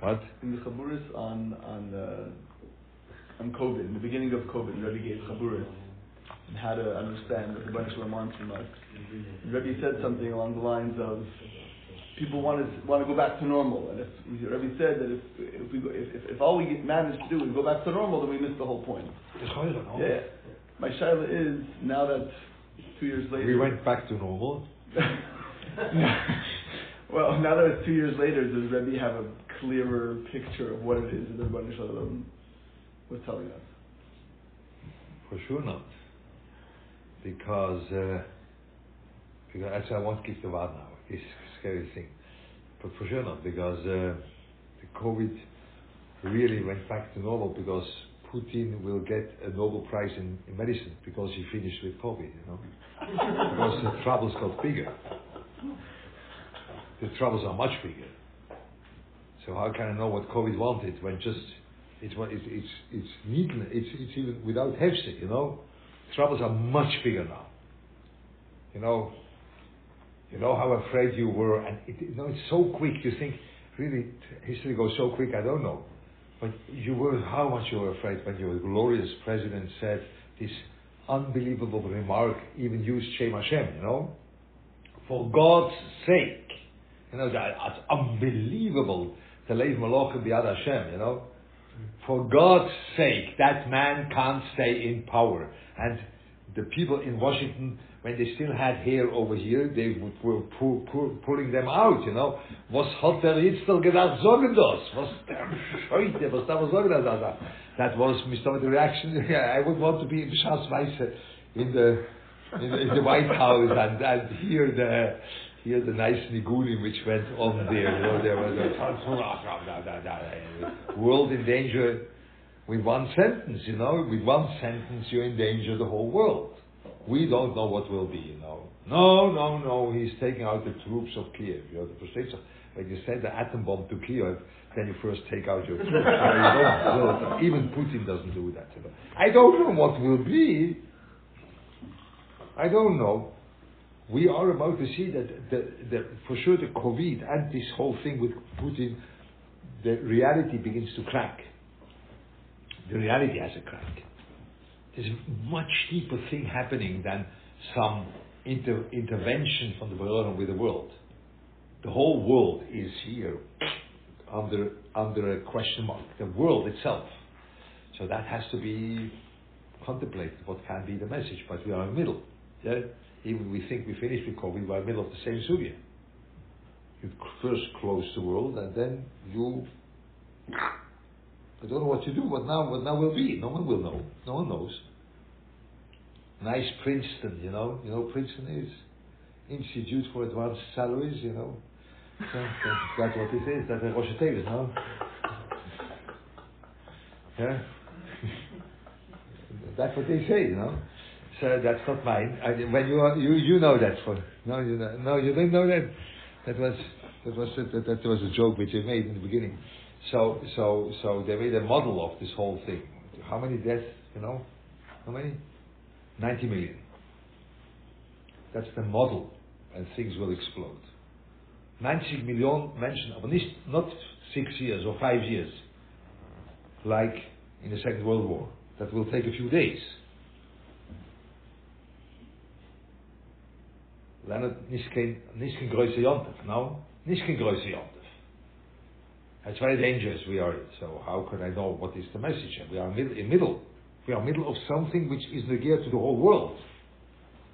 What? In the Chaburis on on uh, on COVID, in the beginning of COVID, Rebbe gave Chaburis and how to understand what the bunch of wants from us. Rebbe said something along the lines of people want to want to go back to normal, and if Rebbe said that if if we go, if, if, if all we manage to do is go back to normal, then we miss the whole point. Yeah. My shaila is now that two years later We went back to normal. well, now that it's two years later, does Rebbe have a clearer picture of what it is that the Rebbe Shalom was telling us? For sure not. Because, uh, because actually I won't give the word now, this scary thing. But for sure not, because uh, the COVID really went back to normal because Putin will get a Nobel Prize in, in medicine because he finished with COVID, you know. because the troubles got bigger. The troubles are much bigger. So how can I know what COVID wanted when just it's it's it's it's. It's it's even without hefsek, you know. Troubles are much bigger now. You know. You know how afraid you were, and it, you know it's so quick. You think really history goes so quick. I don't know, but you were how much you were afraid when your glorious president said this unbelievable remark, even used Shem Hashem. You know, for God's sake, you know that that's unbelievable. To leave Malachim Biad Hashem, you know. For God's sake, that man can't stay in power. And the people in Washington, when they still had hair over here, they were pu- pu- pulling them out, you know. Was hat er jetzt noch gedacht, sagen das? Was der was da was sagen das? That was Mr. the reaction. Yeah, I would want to be in in the, in the, in the White House and, and hear the, hear the nice nigunim which went on there. You know, there was a world in danger with one sentence, you know. With one sentence, you endanger the whole world. We don't know what will be, you know. No, no, no, he's taking out the troops of Kiev. You know, the procedure. When you send the atom bomb to Kiev, then you first take out your troops. you don't, even Putin doesn't do that. You know. I don't know what will be. I don't know we are about to see that the, the, for sure the COVID and this whole thing with Putin, the reality begins to crack. The reality has a crack. There's a much deeper thing happening than some inter, intervention from the world with the world. The whole world is here under under a question mark. The world itself. So that has to be contemplated. What can be the message? But we are in the middle. Yeah even we think we finished with COVID, we're middle of the same sugya. You first close the world, and then you. I don't know what you do, but now, what now will be. No one will know. No one knows. Nice Princeton, you know. You know, Princeton is Institute for Advanced Salaries, you know. So, that's what it is. That's Rosh Hashanah, no? Yeah. that's what they say, you know. So that's not mine. I, when you are, you you know that for no you know, no you don't know that. That was that was that, that was a joke which they made in the beginning. So so so they made a model of this whole thing. How many deaths? You know, how many? Ninety million. That's the model, and things will explode. 90 million mentioned, but not six years or five years, like in the Second World War. That will take a few days. Leonard, nicht kein, nicht kein größer Yontef, no? Nicht kein größer Yontef. It's very dangerous we are in, so how can I know what is the message? We are in middle. We are middle of something which is geared to the whole world.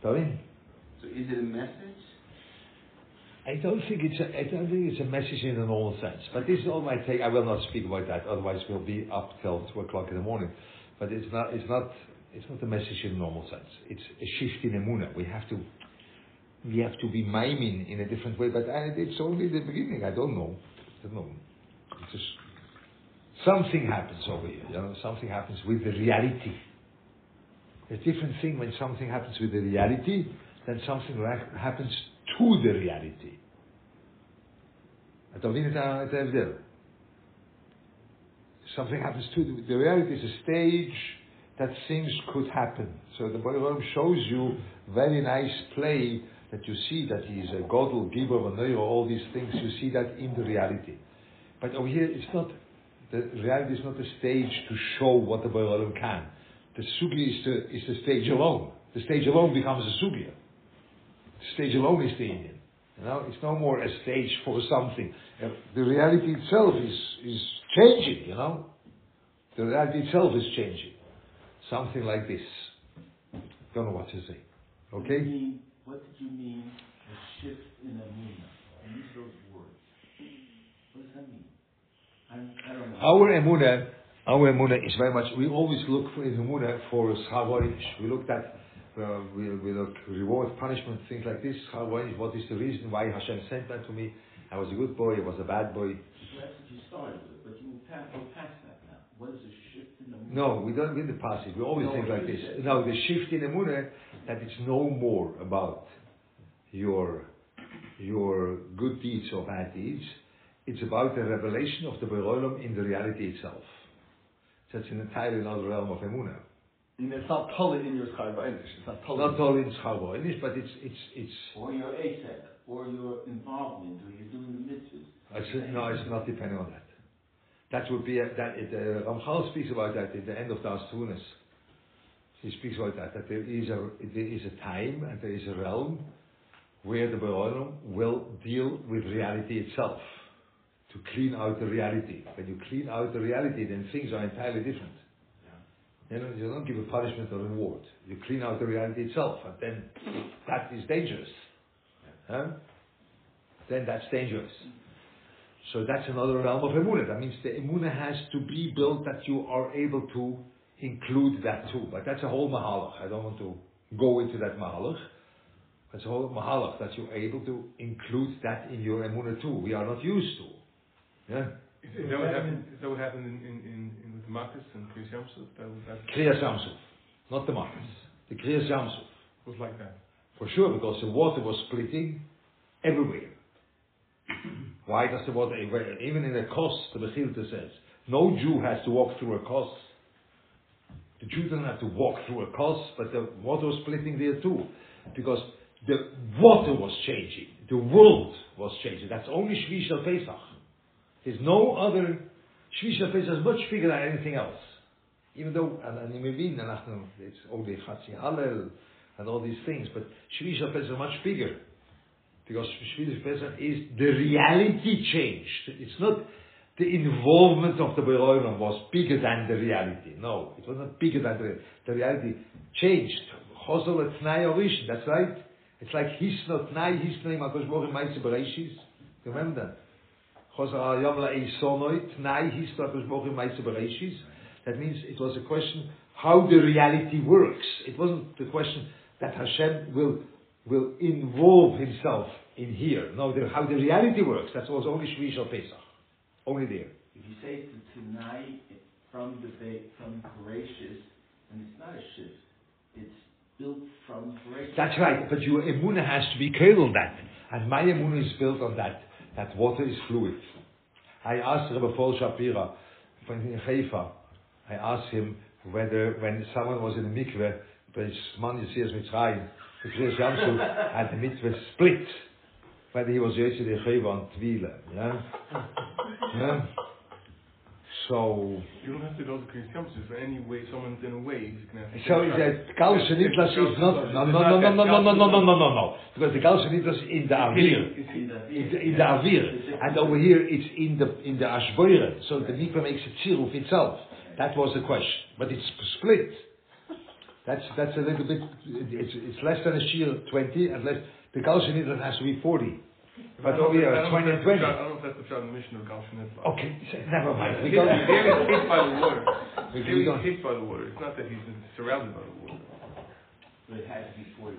Darling? So is it a message? I don't think it's a, I don't think it's a message in a normal sense. But this is all my take. I will not speak about that. Otherwise, we'll be up till two o'clock in the morning. But it's not. It's not. It's not a message in a normal sense. It's a shift in emuna. We have to we have to be miming in a different way. But it's only the beginning. I don't know. I don't know. Just something happens over here. You know, something happens with the reality. It's a different thing when something happens with the reality than something ra- happens to the reality. אתה מבין את ההבדל? Something happens to the, the reality is a stage that things could happen. So the Body Room shows you very nice play that you see that he is a Godel, Giver, Neuro, all these things, you see that in the reality. But over here, it's not, the reality is not a stage to show what the Boiler can. The sugya is the, is the stage alone. The stage alone becomes a sugya. The stage alone is the Indian. You know, it's no more a stage for something. Uh, the reality itself is, is changing, you know. The reality itself is changing. Something like this. Don't know what to say. Okay? You what did you mean, a shift in Amuna? Use those words. What does that mean? I'm, I don't know. Our emuna, our emuna is very much. We always look for in emuna for schavoinish. We look at. Uh, we, we look reward, punishment, things like this. Schavoinish. What is the reason why Hashem sent that to me? I was a good boy. I was a bad boy. So that's what you started with, but you past, go past that now. What is a shift in Amuna? No, we don't read the passage. We always No, think like this. said- No, the shift in emuna that it's no more about your your good deeds or bad deeds. It's about the revelation of the Berolim in the reality itself. So it's an entirely another realm of emuna. And it's not totally in your Chayvanish. It's not totally. Not all in Schauboinisch, but it's it's it's. Or your ASEC, or your involvement, or you're doing the mitzvahs. it's no, it's not depending on that. That would be a, that. It, uh, Ramchal speaks about that in the end of Daas Tevunos. He speaks about that that there is a there is a time and there is a realm where the Berolim will deal with reality itself to clean out the reality. When you clean out the reality, then things are entirely different. You, know, you don't give a punishment or reward. You clean out the reality itself, and then that is dangerous. Huh? Then that's dangerous. So that's another realm of emuna. That means the emuna has to be built that you are able to include that too. But that's a whole mahalach. I don't want to go into that mahalach. That's a whole mahalach that you're able to include that in your emuna too. We are not used to. Yeah. Is, is that what happened? Is that what happened in in in, in with Marcus and Kriyas Yamsuf? That was that Kriyas Yamsuf, not the Marcus. The Kriyas Yamsuf. was like that. For sure, because the water was splitting everywhere. Why does the water, even in a cost, the Mechilta says, no Jew has to walk through a cost. The doesn't have to walk through a cost, but the water was splitting there too. Because the water was changing. The world was changing. That's only Shvi Pesach. There's no other, Shvi Pesach is much bigger than anything else. Even though, and, you may be, it's only Chatzi Hallel, and all these things, but Shvi Pesach is much bigger. Because Shvi Pesach is the reality changed. It's not the involvement of the Beroilam was bigger than the reality. No, it was not bigger than the, the reality changed. Chosol etnai that's right. It's like hisno tnai, hisno im HaKadosh Baruch Hu Maise Bereishis. Remember that? Chosol HaKadosh Baruch Hu Maise Bereishis. That means it was a question how the reality works. It wasn't the question that Hashem will will involve himself in here. No, the, how the reality works. That was only Shvi Shal Pesach. Only there. If you say to tonight from the from gracious, and it's not a shift, it's built from gracious. That's right. But your emuna has to be on that, and my emuna is built on that. That water is fluid. I asked Rabbi Paul Shapira from in Haifa. I asked him whether when someone was in a mikveh, but his man as Mitzrayim, the Yamsuf had the mikveh split, whether he was the Chayva on Tvila. Yeah? yeah? So, You don't have to go to Chris Yamsuf. Any way someone's in a have. so that Gal Shanitlas is not, no, no, no, no, no, no, no, no, no, no, no, no, because the is in the Avir. In the Avir, and over here it's in the in the Ashboire. So the mikveh makes a tziruf itself. That was the question, but it's split. That's that's a little bit. It's, it's less than a shear twenty, and less. The Gal Shanitlas has to be forty. But I don't over know here, I don't twenty know and twenty. the- I don't know if that's the shot in the mission of Gal Okay, never mind. We He's don't. hit by the water. We He's hit by the water. It's not that he's surrounded by the water. But it has to be for you.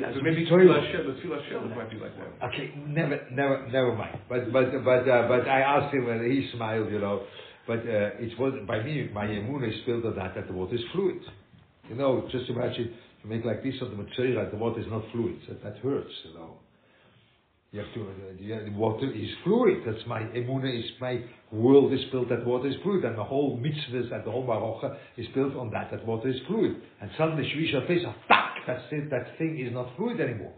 That's So maybe Torah. Tefillah Shel, the Tefillah might be like that. Okay, never, never, never mind. But but but uh, but I asked him and he smiled, you know. But uh, it was by me, my emunah is built on that that the water is fluid. You know, just imagine you make like this on the material, the water is not fluid. That, that hurts, you know. You have to. Uh, the water is fluid. That's my emuna Is my world is built that water is fluid, and the whole mitzvahs and the whole barocha is built on that that water is fluid. And suddenly Shvisha Pesach, tak, that's it. That thing is not fluid anymore.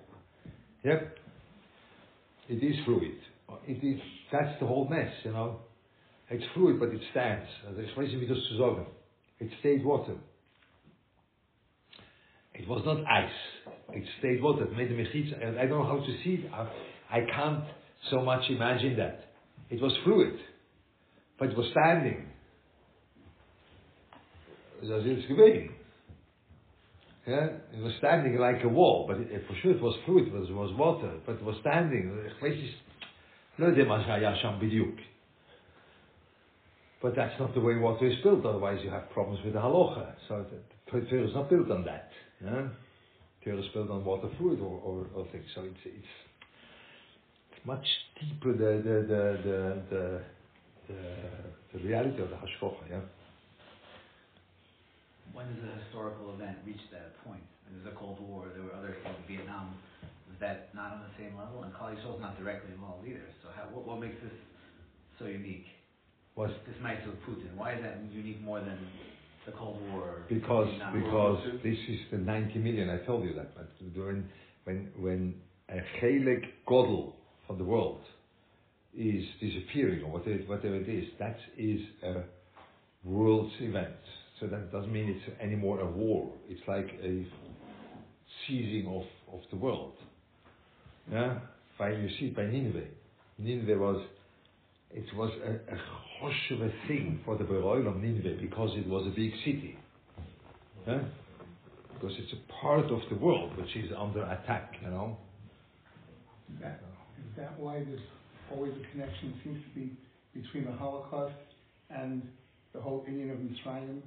Yep. It is fluid. It is. That's the whole mess, you know. It's fluid, but it stands. Also ich weiß nicht, wie das zu. It stayed water. It was not ice. It stayed water. It made the mechitza. And I don't know how to see it. I, I can't so much imagine that. It was fluid, but it was standing. Yeah, it was standing like a wall, but it, for sure it was fluid, it was, it was water, but it was standing. But that's not the way water is built, otherwise you have problems with the halacha. So the Torah is not built on that. Yeah? Is built on water fluid or, or, or things. So it's, it's, it's much deeper the, the, the, the, the, the, the reality of the hashkocha. Yeah? When does a historical event reach that point? When there's a Cold War, there were other things, Vietnam, was that not on the same level? And Kali is not directly involved either. So how, what, what makes this so unique? Was This might Putin. Why is that unique more than the Cold War? because because this is the 90 million. I told you that. But when when when a chelik godel from the world is disappearing or whatever, whatever it is, that is a world's event. So that doesn't mean it's anymore a war. It's like a seizing of, of the world. Yeah, by you see by Nineveh. Nineveh was it was a, a choshev thing for the Beroil of Nineveh because it was a big city. Because it's a part of the world which is under attack, you know. Is that, is that why there's always a connection, seems to be, between the Holocaust and the whole Indian of Mitzrayim?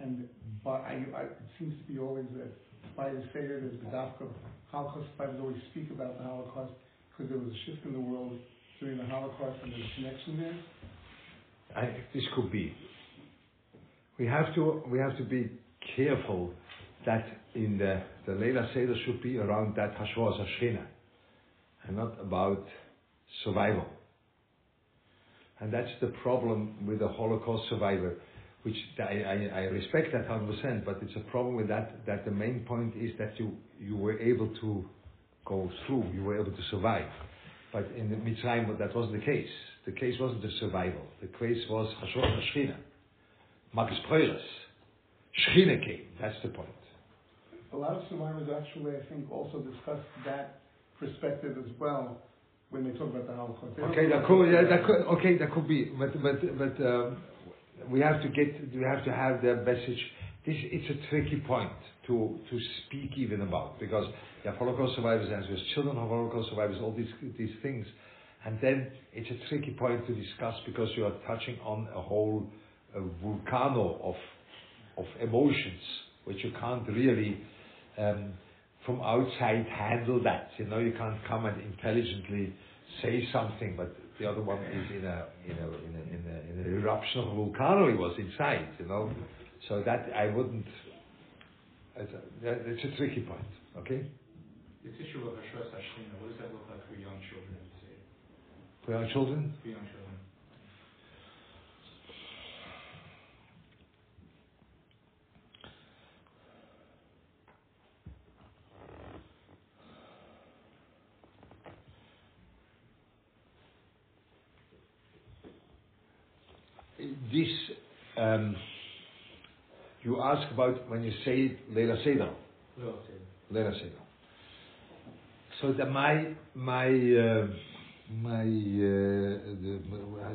And, but I, I, it seems to be always that by the Seder, there's the Dafka Holocaust, fighters always speak about the Holocaust, because there was a shift in the world during the Holocaust, and there's a connection there? I, this could be. We have to we have to be careful that in the the Leila Seder should be around that Hashras Hashchina, and not about survival. And that's the problem with the Holocaust survivor, which I, I, I respect that 100%, but it's a problem with that, that the main point is that you, you were able to go through, you were able to survive. But in the Mitzrayim, that wasn't the case. The case wasn't the survival. The case was Hashor Hashchina. Magus Preuras. Shchina came. That's the point. A lot of survivors actually, I think, also discuss that perspective as well when they talk about the Holocaust. Okay, that could, yeah, that could, okay, that could be, but but but um, we have to get, we have to have the message. This it's a tricky point to to speak even about because you have Holocaust survivors and there's children of Holocaust survivors, all these these things, and then it's a tricky point to discuss because you are touching on a whole volcano of of emotions which you can't really. Um, from outside handle that. You know, you can't come and intelligently say something, but the other one is in a in a in a in a, in an eruption of a volcano. He was inside. You know, so that I wouldn't. It's a, that- it's a tricky point. Okay, This issue of Hashras Hashchina, what does that look like for young children for young children. For young children. This um, you ask about when you say Leila Seder. Leila Seder. So that my my uh, my uh, the,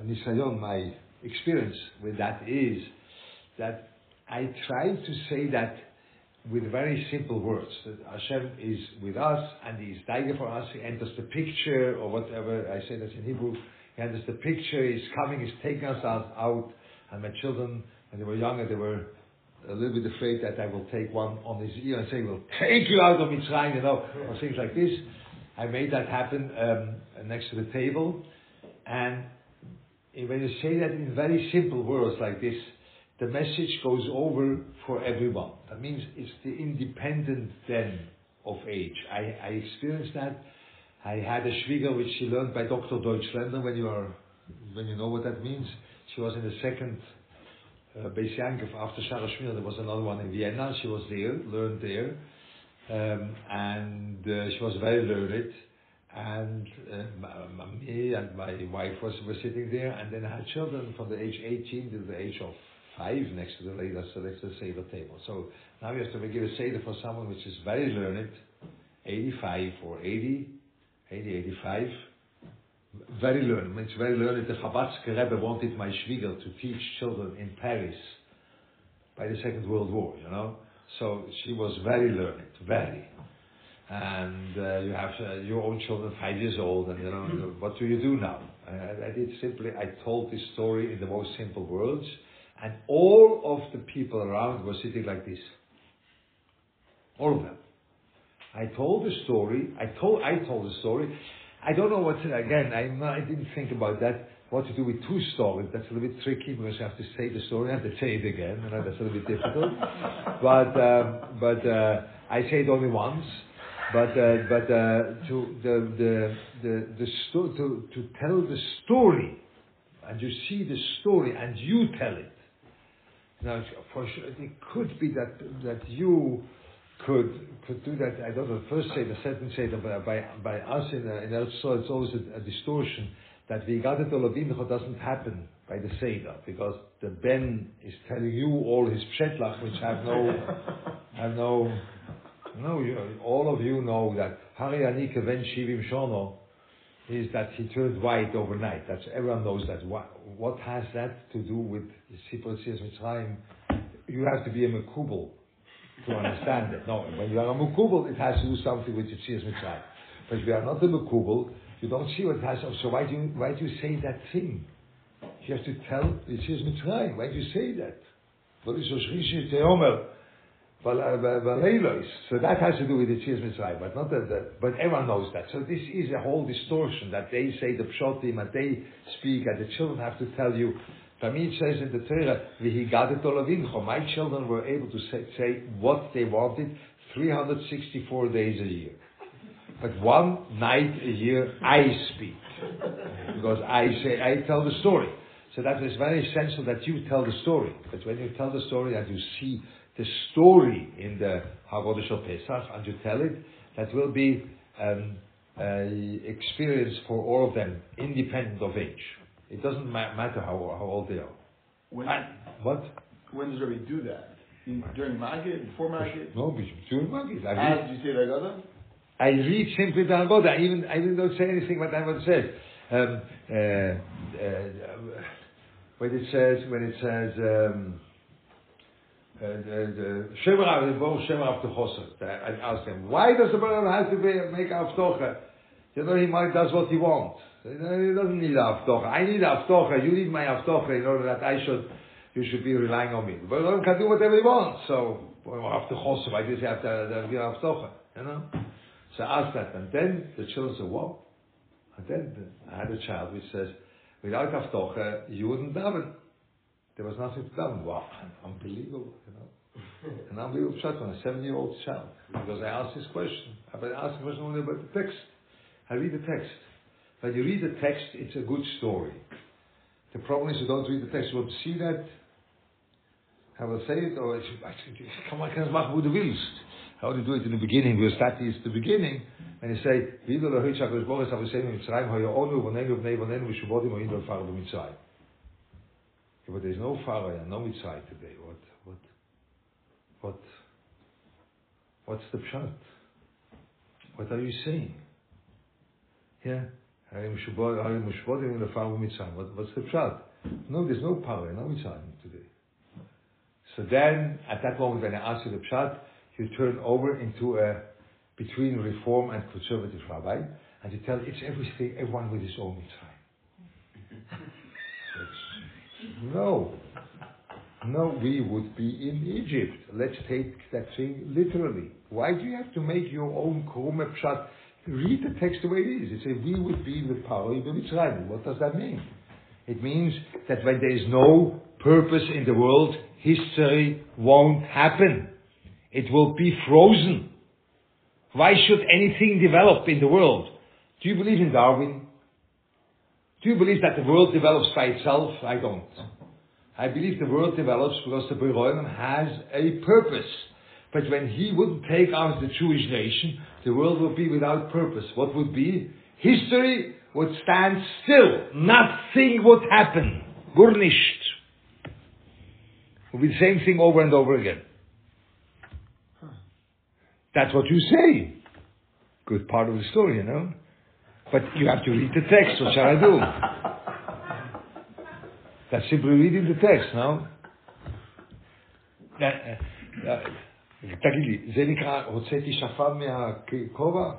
nisayon, my experience with that is that I try to say that with very simple words that Hashem is with us and He is dying for us. He enters the picture or whatever I say that in Hebrew. He enters the picture. He's coming. He's taking us out. out. And my children, when they were younger, they were a little bit afraid that I will take one on his ear and say, "We'll take you out of Mitzrayim," you know, or things like this. I made that happen um, next to the table, and when you say that in very simple words like this, the message goes over for everyone. That means it's the independent then of age. I, I experienced that. I had a Schwieger which she learned by Dr. Deutschlander when you are, when you know what that means. She was in the second uh, Beis Yankov after Shara Shmir. There was another one in Vienna. She was there, learned there. Um, and uh, she was very learned. and uh, me and my wife was were sitting there, and then I had children from the age 18 to the age of five next to the Leila, so next to the Seder table. So now we have to make a Seder for someone which is very learned, 85 or 80, 80, 85, very learned. It's very learned. The Chabadske Rebbe wanted my Schwieger to teach children in Paris by the Second World War, you know. So she was very learned, very. And uh, you have uh, your own children, five years old, and you know, what do you do now? I, I did simply, I told this story in the most simple words, and all of the people around were sitting like this. All of them. I told the story. I told. I told the story. I don't know what. To, again, I, I didn't think about that. What to do with two stories? That's a little bit tricky because you have to say the story and to say it again. You know, that's a little bit difficult. but um, but uh, I say it only once. But uh, but uh, to the the the, the sto- to to tell the story, and you see the story and you tell it. Now, for sure, it could be that that you could could do that. I don't know. First, say the say that by by, us in uh, in El Sol, it's always a, a distortion that Vigadet Olavincho doesn't happen by the Seder because the Ben is telling you all his pshetlach, which have no have no. No, you, all of you know that Hari Anike Ben Shivim Shono is that he turned white overnight. That's everyone knows that. What, what has that to do with Sipur Tziyas Mitzrayim? You have to be a Mekubal to understand it. No, when you are a Mekubal, it has to do something with Tziyas Mitzrayim. But if you are not a Mekubal, you don't see what it has. So why do you why do you say that thing? You have to tell Tziyas Mitzrayim. Why do you say that? Uh, is so that has to do with the Tzias Mitzrayim, but not that, that, but everyone knows that. So this is a whole distortion that they say the pshotim and they speak and the children have to tell you. Tamid says in the Torah. My children were able to say, say what they wanted 364 days a year, but one night a year I speak because I say I tell the story. So that is very essential that you tell the story. But when you tell the story and you see the story in the Haggadah Shel Pesach and you tell it, that will be um, a experience for all of them, independent of age. It doesn't ma- matter how, how old they are. When, And- what? when does Rebbe do that? In, during Magid, before Magid? No, during Magid. I As read, you say the Haggadah? I read simply the Haggadah. I even, I even don't say anything what I would say. Um, uh, uh, when it says, when it says, um, uh, the, the Shemer Av, the Baruch Shemer Av Techosa. I asked him, why does the Baruch have to be, make Avtocha? You know, he might does what he wants. He doesn't need Avtocha. I need Avtocha. You need my Avtocha in order that I should, you should be relying on me. The Baruch can do whatever he wants. So, Avtocha, why does he have to, give Avtocha? You know? So I asked that, and then the children said, what? And then I had a child which says, without Avtocha, you wouldn't daven. There was nothing to daven. Wow, unbelievable, you know. An unbelievable shot on a seven-year-old child. Because I asked this question. I've asked the question only about the text. I read the text. When you read the text, it's a good story. The problem is you don't read the text. You want to see that? I will say it, or come on, kann machen, wo du willst. How do you do it in the beginning? Because that is the beginning. And you say, Vido lo hitcha kosh boris avosenu mitzrayim onu vonenu vnei vonenu vishuvodim oinu al faru mitzrayim. Yeah, but there's no Pharaoh and no Mitzrayim today. What, what, what, what's the pshat? What are you saying? Yeah, What's the pshat? No, there's no and no mitzvah today. So then, at that moment, when I ask you the pshat, you turn over into a between reform and conservative rabbi, and you tell it's everything, everyone with his own mitzvah. No. No, we would be in Egypt. Let's take that thing literally. Why do you have to make your own Krumme Pshat? Read the text the way it is. It says, we would be in the power the Mitzrayim. What does that mean? It means that when there is no purpose in the world, history won't happen. It will be frozen. Why should anything develop in the world? Do you believe in Darwin? Do you believe that the world develops by itself? I don't. I believe the world develops because the Beroim has a purpose. But when he wouldn't take out the Jewish nation, the world would be without purpose. What would be? history would stand still. Nothing would happen. Gur nicht. Would be the same thing over and over again. That's what you say. Good part of the story, you know. But you have to read the text. What shall I do? That's simply reading the text, no? Uh, uh, תגיד לי, זה נקרא הוצאתי שפן מהכובע?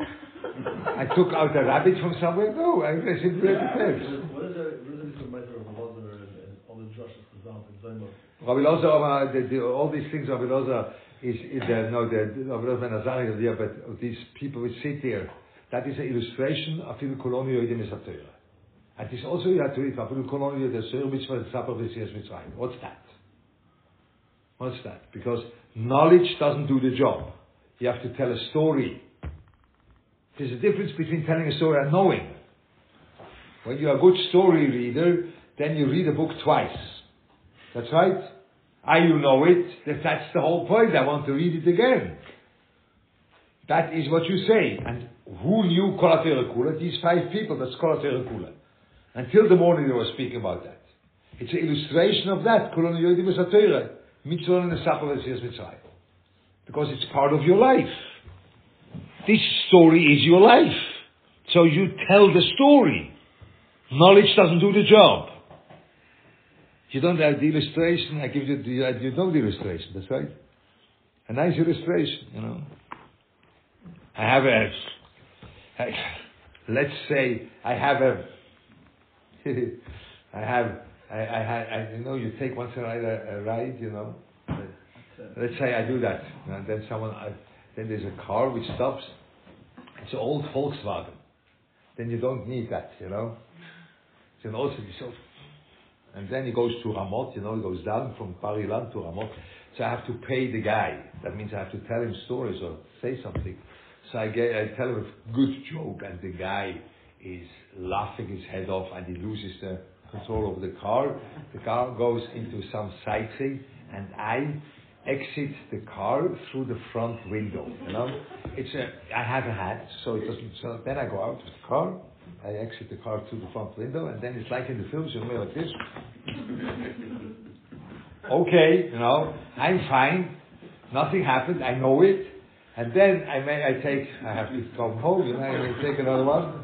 I took out a rabbit from somewhere? No, I simply read the text. What is it, what is it with Meister of Elazar and, and all the drushes the Zalm and Zayma? Rabbi Loza, uh, the, the, all these things, Rabbi Loza is, is uh, no, the, Rabbi Loza ben Azari is there, but these people which sit there, that is an illustration of the colonial Yodim Esatera. And this also you have to read, Rabbi colonial the Sur Mitzvah, the Sapper Vesias Mitzrayim. What's that? What's that? Because knowledge doesn't do the job. You have to tell a story. There's a difference between telling a story and knowing. When you're a good story reader, then you read a book twice. That's right. I, you know it. That, that's the whole point. I want to read it again. That is what you say. And who knew Kolatera Kula? These five people, that's Kolatera Kula. Until the morning they were speaking about that. It's an illustration of that. Mitzvah and Mitzrayim. Because it's part of your life. This story is your life. So you tell the story. Knowledge doesn't do the job. You don't have the illustration, I give you the, you know the illustration, that's right. A nice illustration, you know. I have a, I, let's say I have a, I have, I, I, I, you know, you take once in a while a, a ride, you know. Let's say I do that, and then someone, I, then there's a car which stops. It's an old Volkswagen. Then you don't need that, you know. It's an old, so, and then he goes to Ramot, you know, he goes down from Bar-Ilan to Ramot. So I have to pay the guy. That means I have to tell him stories or say something. So I, get, I tell him a good joke, and the guy is laughing his head off, and he loses the control over the car. The car goes into some sightseeing, and I exit the car through the front window. You know, it's a I have a hat, so it doesn't. So then I go out of the car. I exit the car through the front window, and then it's like in the films, you know, like this. okay, you know, I'm fine. Nothing happened. I know it. And then I may I take I have to come home. Know, I may take another one.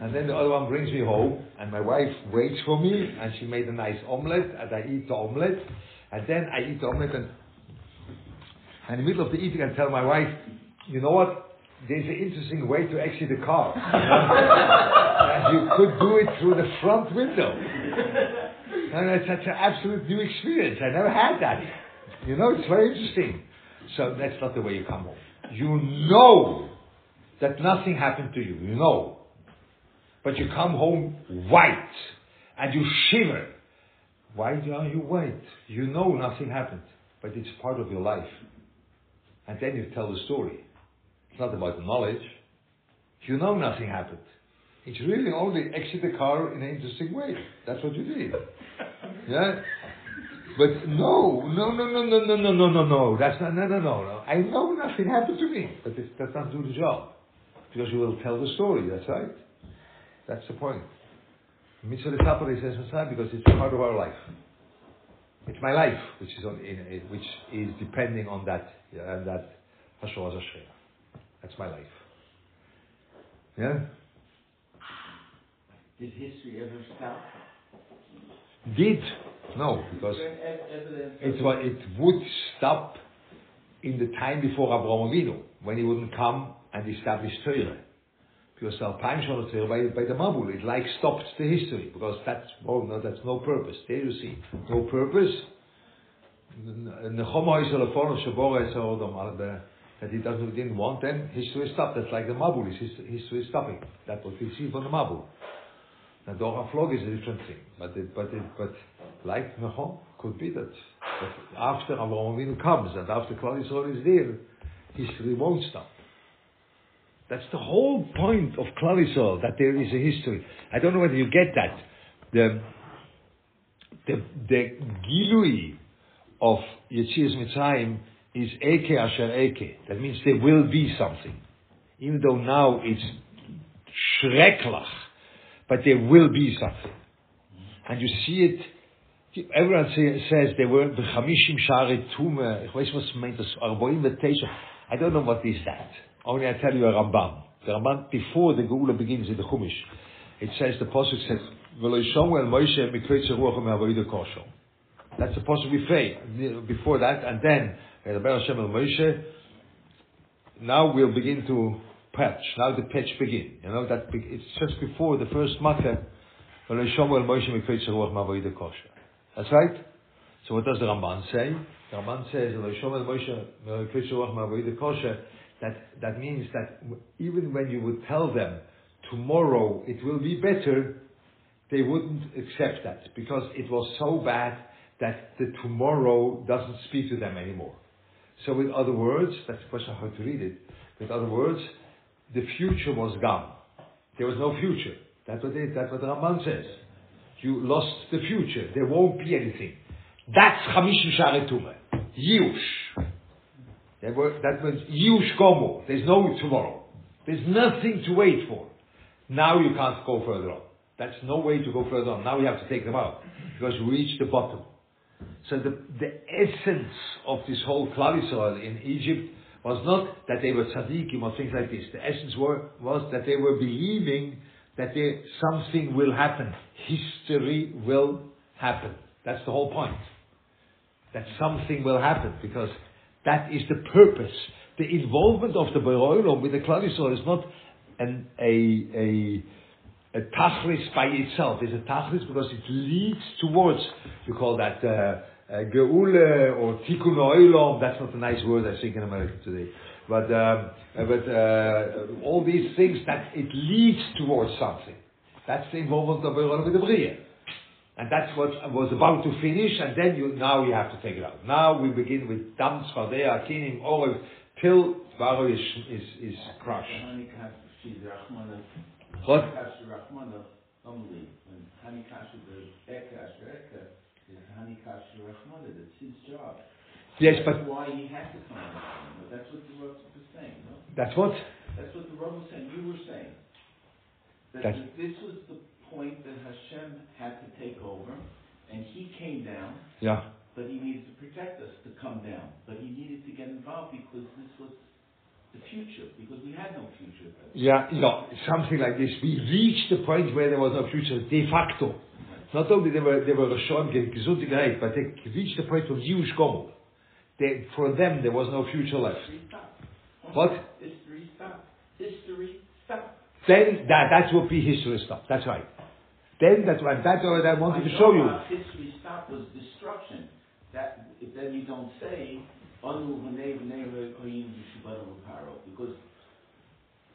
And then the other one brings me home, and my wife waits for me, and she made a nice omelette, and I eat the omelette, and then I eat the omelette, and, and in the middle of the eating, I tell my wife, you know what? There's an interesting way to exit the car. and you could do it through the front window. And it's such an absolute new experience. I never had that. You know, it's very interesting. So that's not the way you come home. You know that nothing happened to you. You know but you come home white and you shiver. Why are you white? You know nothing happened, but it's part of your life. And then you tell the story. It's not about the knowledge. You know nothing happened. It's really only exit the car in an interesting way. That's what you did. Yeah? But no, no, no, no, no, no, no, no, no, no. That's not, no, no, no, no. I know nothing happened to me, but it does not do the job. Because you will tell the story, that's right. That's the point. Mitzvah Tapar is essential because it's part of our life. It's my life, which is on, in, which is depending on that, yeah, and that Hashor That's my life. Yeah. Did history ever stop? Did no, because it was, it would stop in the time before Abraham Avinu when he wouldn't come and establish Torah Shalotzir by, by the Mabul, it like stopped the history, because that's, no, that's no purpose. There you see, no purpose. That he doesn't, didn't want them, history stopped. That's like the Mabul, history, history is stopping. That's what we see from the Mabul. Now, Dora Flog is a different thing, but it, but it, but like Nechom, could be that, that after Avraham comes and after Klal Yisrael is there, history won't stop. That's the whole point of Klal that there is a history. I don't know whether you get that. The, the, the Gilui of Yetzias Mitzrayim is Eke Asher Eke. That means there will be something. Even though now it's schrecklich, but there will be something. And you see it, everyone say, says there were the b'chamishim shari tume, ich weiß was meint das, arboim v'teisha, I don't know what is that. Only I tell you a Ramban. The Ramban, before the Geula begins in the Chumash, it says, the Pasuk says. That's the Pasuk we pray, before that, and then, Hashem el Moshe, now we'll begin to patch. Now the patch begin. You know that it's just before the first makkah. That's right. So what does the Ramban say? The Ramban says, That that means that even when you would tell them tomorrow it will be better, they wouldn't accept that because it was so bad that the tomorrow doesn't speak to them anymore. So, in other words, that's the question how to read it. With other words, the future was gone. There was no future. That's what it, that's what Ramban says. You lost the future. There won't be anything. That's Chamishim Shari Tume. Yush. That means Yush Gomo. There's no tomorrow. There's nothing to wait for. Now you can't go further on. That's no way to go further on. Now we have to take them out because we reached the bottom. So the, the essence of this whole Klal Yisrael in Egypt was not that they were tzaddikim or things like this. The essence were, was that they were believing that there, something will happen. History will happen. That's the whole point. That something will happen because that is the purpose. The involvement of the Beroilom with the Klal is not an, a, a, a tachlis by itself. It's a tachlis because it leads towards, you call that uh, uh, geule or tikkun oilom. That's not a nice word I think in America today. But, um, uh, but uh, all these things that it leads towards something. That's the involvement of Beroilom with the Bria. And that's what was about to finish, and then you, now you have to take it out. Now we begin with Dam, Sfardea, Kinim, Orev, till Tvaro is, is, is crushed. Hanukkah, she's Rachmana. What? Hanukkah, Rachmana, humbly. When Hanukkah, the Eka, Eka, is Hanukkah, Rachmana, that's. Yes, but why he had to come out. That's what the Rav was saying, no? that's what? That's what the Rav was saying, you were saying. That That's- this was the point that Hashem had to take over, and he came down, Yeah. but he needed to protect us to come down. But he needed to get involved because this was the future, because we had no future. Yeah, yeah, something like this. We reached the point where there was no future de facto. Not only they were they were Rishon gesund gereicht, but they reached the point of Jewish Gomel. They, for them, there was no future left. History stopped. What? History stopped. History stopped. Then that that's what be history stuff. That's right. Then that's what that's what I wanted to show you. Our History stopped was destruction. That, if then you don't say, Anu v'nei v'nei re'koyim v'shibara v'paro, because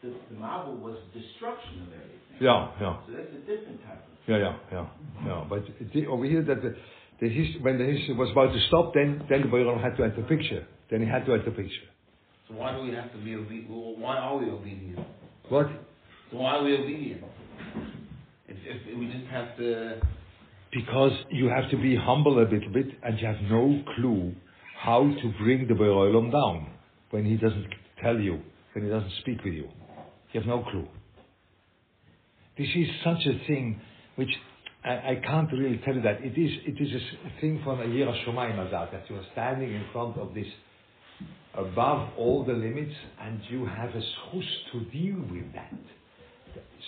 the, the Mabul was destruction of everything. Yeah, yeah. So that's a different type of. Yeah, yeah, yeah, yeah. But the, over here, that the, the his, when the history was about to stop, then then the Boiram had to enter the picture. Then he had to enter picture. So why do we have to be obedient? Why are we obedient? What? So why are we obedient? If we just have to. Because you have to be humble a little bit, and you have no clue how to bring the Boiram down when he doesn't tell you, when he doesn't speak with you. You have no clue. This is such a thing which I, I can't really tell you that. It is, it is a thing from a Yira Shomayim Azat, that you are standing in front of this above all the limits and you have a schus to deal with that.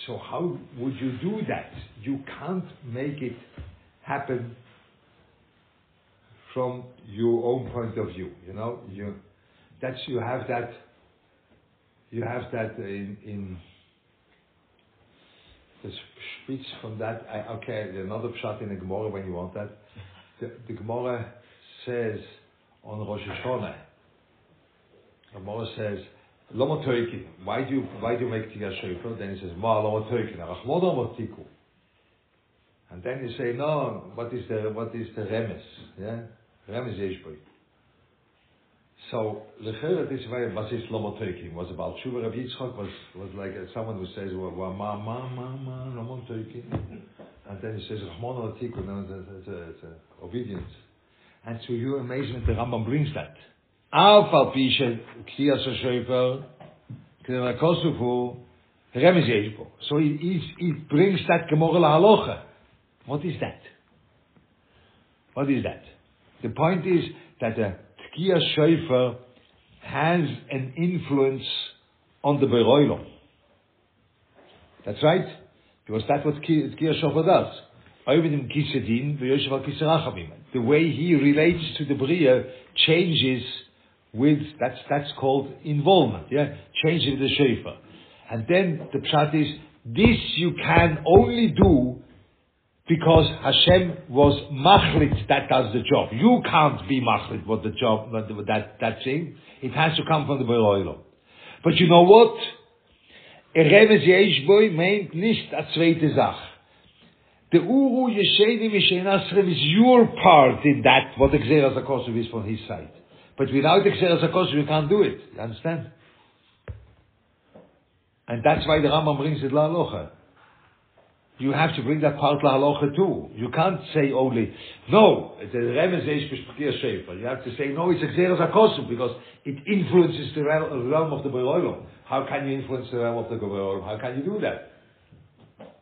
So how would you do that? You can't make it happen from your own point of view. You know, you that's you have that. You have that in in the speech from that. I, okay, another shot in the Gemara when you want that. The, the Gemara says on Rosh Hashanah. The Gemara says, Loma Toikin. Why do you why do you make Tiga Shofar? Then he says, Ma Loma Toikin. Rachmoda Motiku. And then you say, no, what is the what is the remes? Yeah, remes Yeshboy. So the third is why was is Loma Toikin was about Shuva Rav Yitzchak was was like uh, someone who says, well, well, ma ma ma ma Loma Toikin. And then he says, Rachmoda Motiku. No, it's, it's, a- it's a obedience. And to your amazement, the Rambam brings that. אף על פי שקריאס השופר, כדי הכוסף הוא, Remez Yeshbo. So he, he, he brings that Gemara Halacha. What is that? What is that? The point is that the Tkiya Shofar has an influence on the Beroilom. That's right. Because that's what Tkiya Shofar does. Oividim Kisedin, V'yoshev al Kiserachamim. The way he relates to the Bria changes with, that's, that's called involvement, yeah? changing the Shofar. And then the pshat is, this you can only do because Hashem was machlit that does the job. You can't be machlit what the job, that, that thing. It has to come from the Beroilo. But you know what? Eremes meint nicht a zweite Sach. The Uru Yesheni Mishenasrem is your part in that, what the Xeras is from his side. But without the Xeras HaKosov, you can't do it. You understand? And that's why the Rambam brings it La Halacha. You have to bring that part La Halacha too. You can't say only, no, it's a Remez Eish B'Shpekir Shefer. You have to say, no, it's Xeras HaKosov because it influences the realm of the Beroilom. How can you influence the realm of the Beroilom? How can you do that?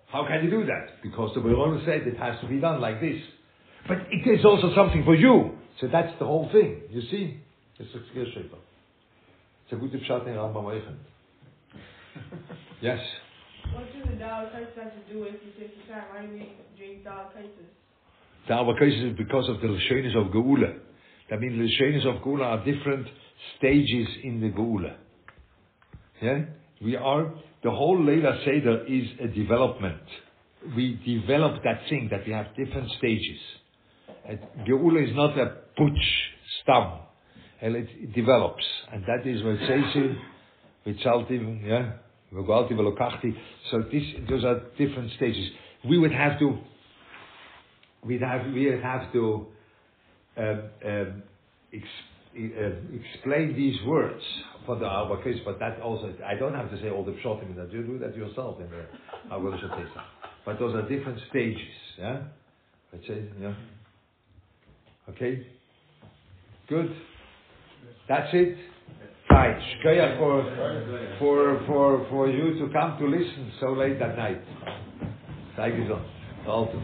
How can you do that? Because the Beroilom said it has to be done like this. But it is also something for you. So that's the whole thing. You see? It's a Xeras Shefer. It's a good pshat in Rambam Eichen. Yes. What do the kites have to do with you take your time? Why do we drink dal kites? The Avakais is because of the Lashonis of Geula. That means the Lashonis of Geula are different stages in the Geula. Yeah? We are, the whole Leila Seder is a development. We develop that thing, that we have different stages. And Geula is not a putsch stam. And it, develops. And that is what says with Saltim, yeah? Vogalti, Velokachti. So this, those are different stages. We would have to, we'd have, we would have to um, um, ex, uh, explain these words for the Arbakis, but that also, I don't have to say all the pshotim that. You do that yourself in the Arbakis But those are different stages, yeah? Let's say, yeah? Okay? Good. That's it. Right. Shkoyach for, for, for, for you to come to listen so late at night. Thank you, Alto.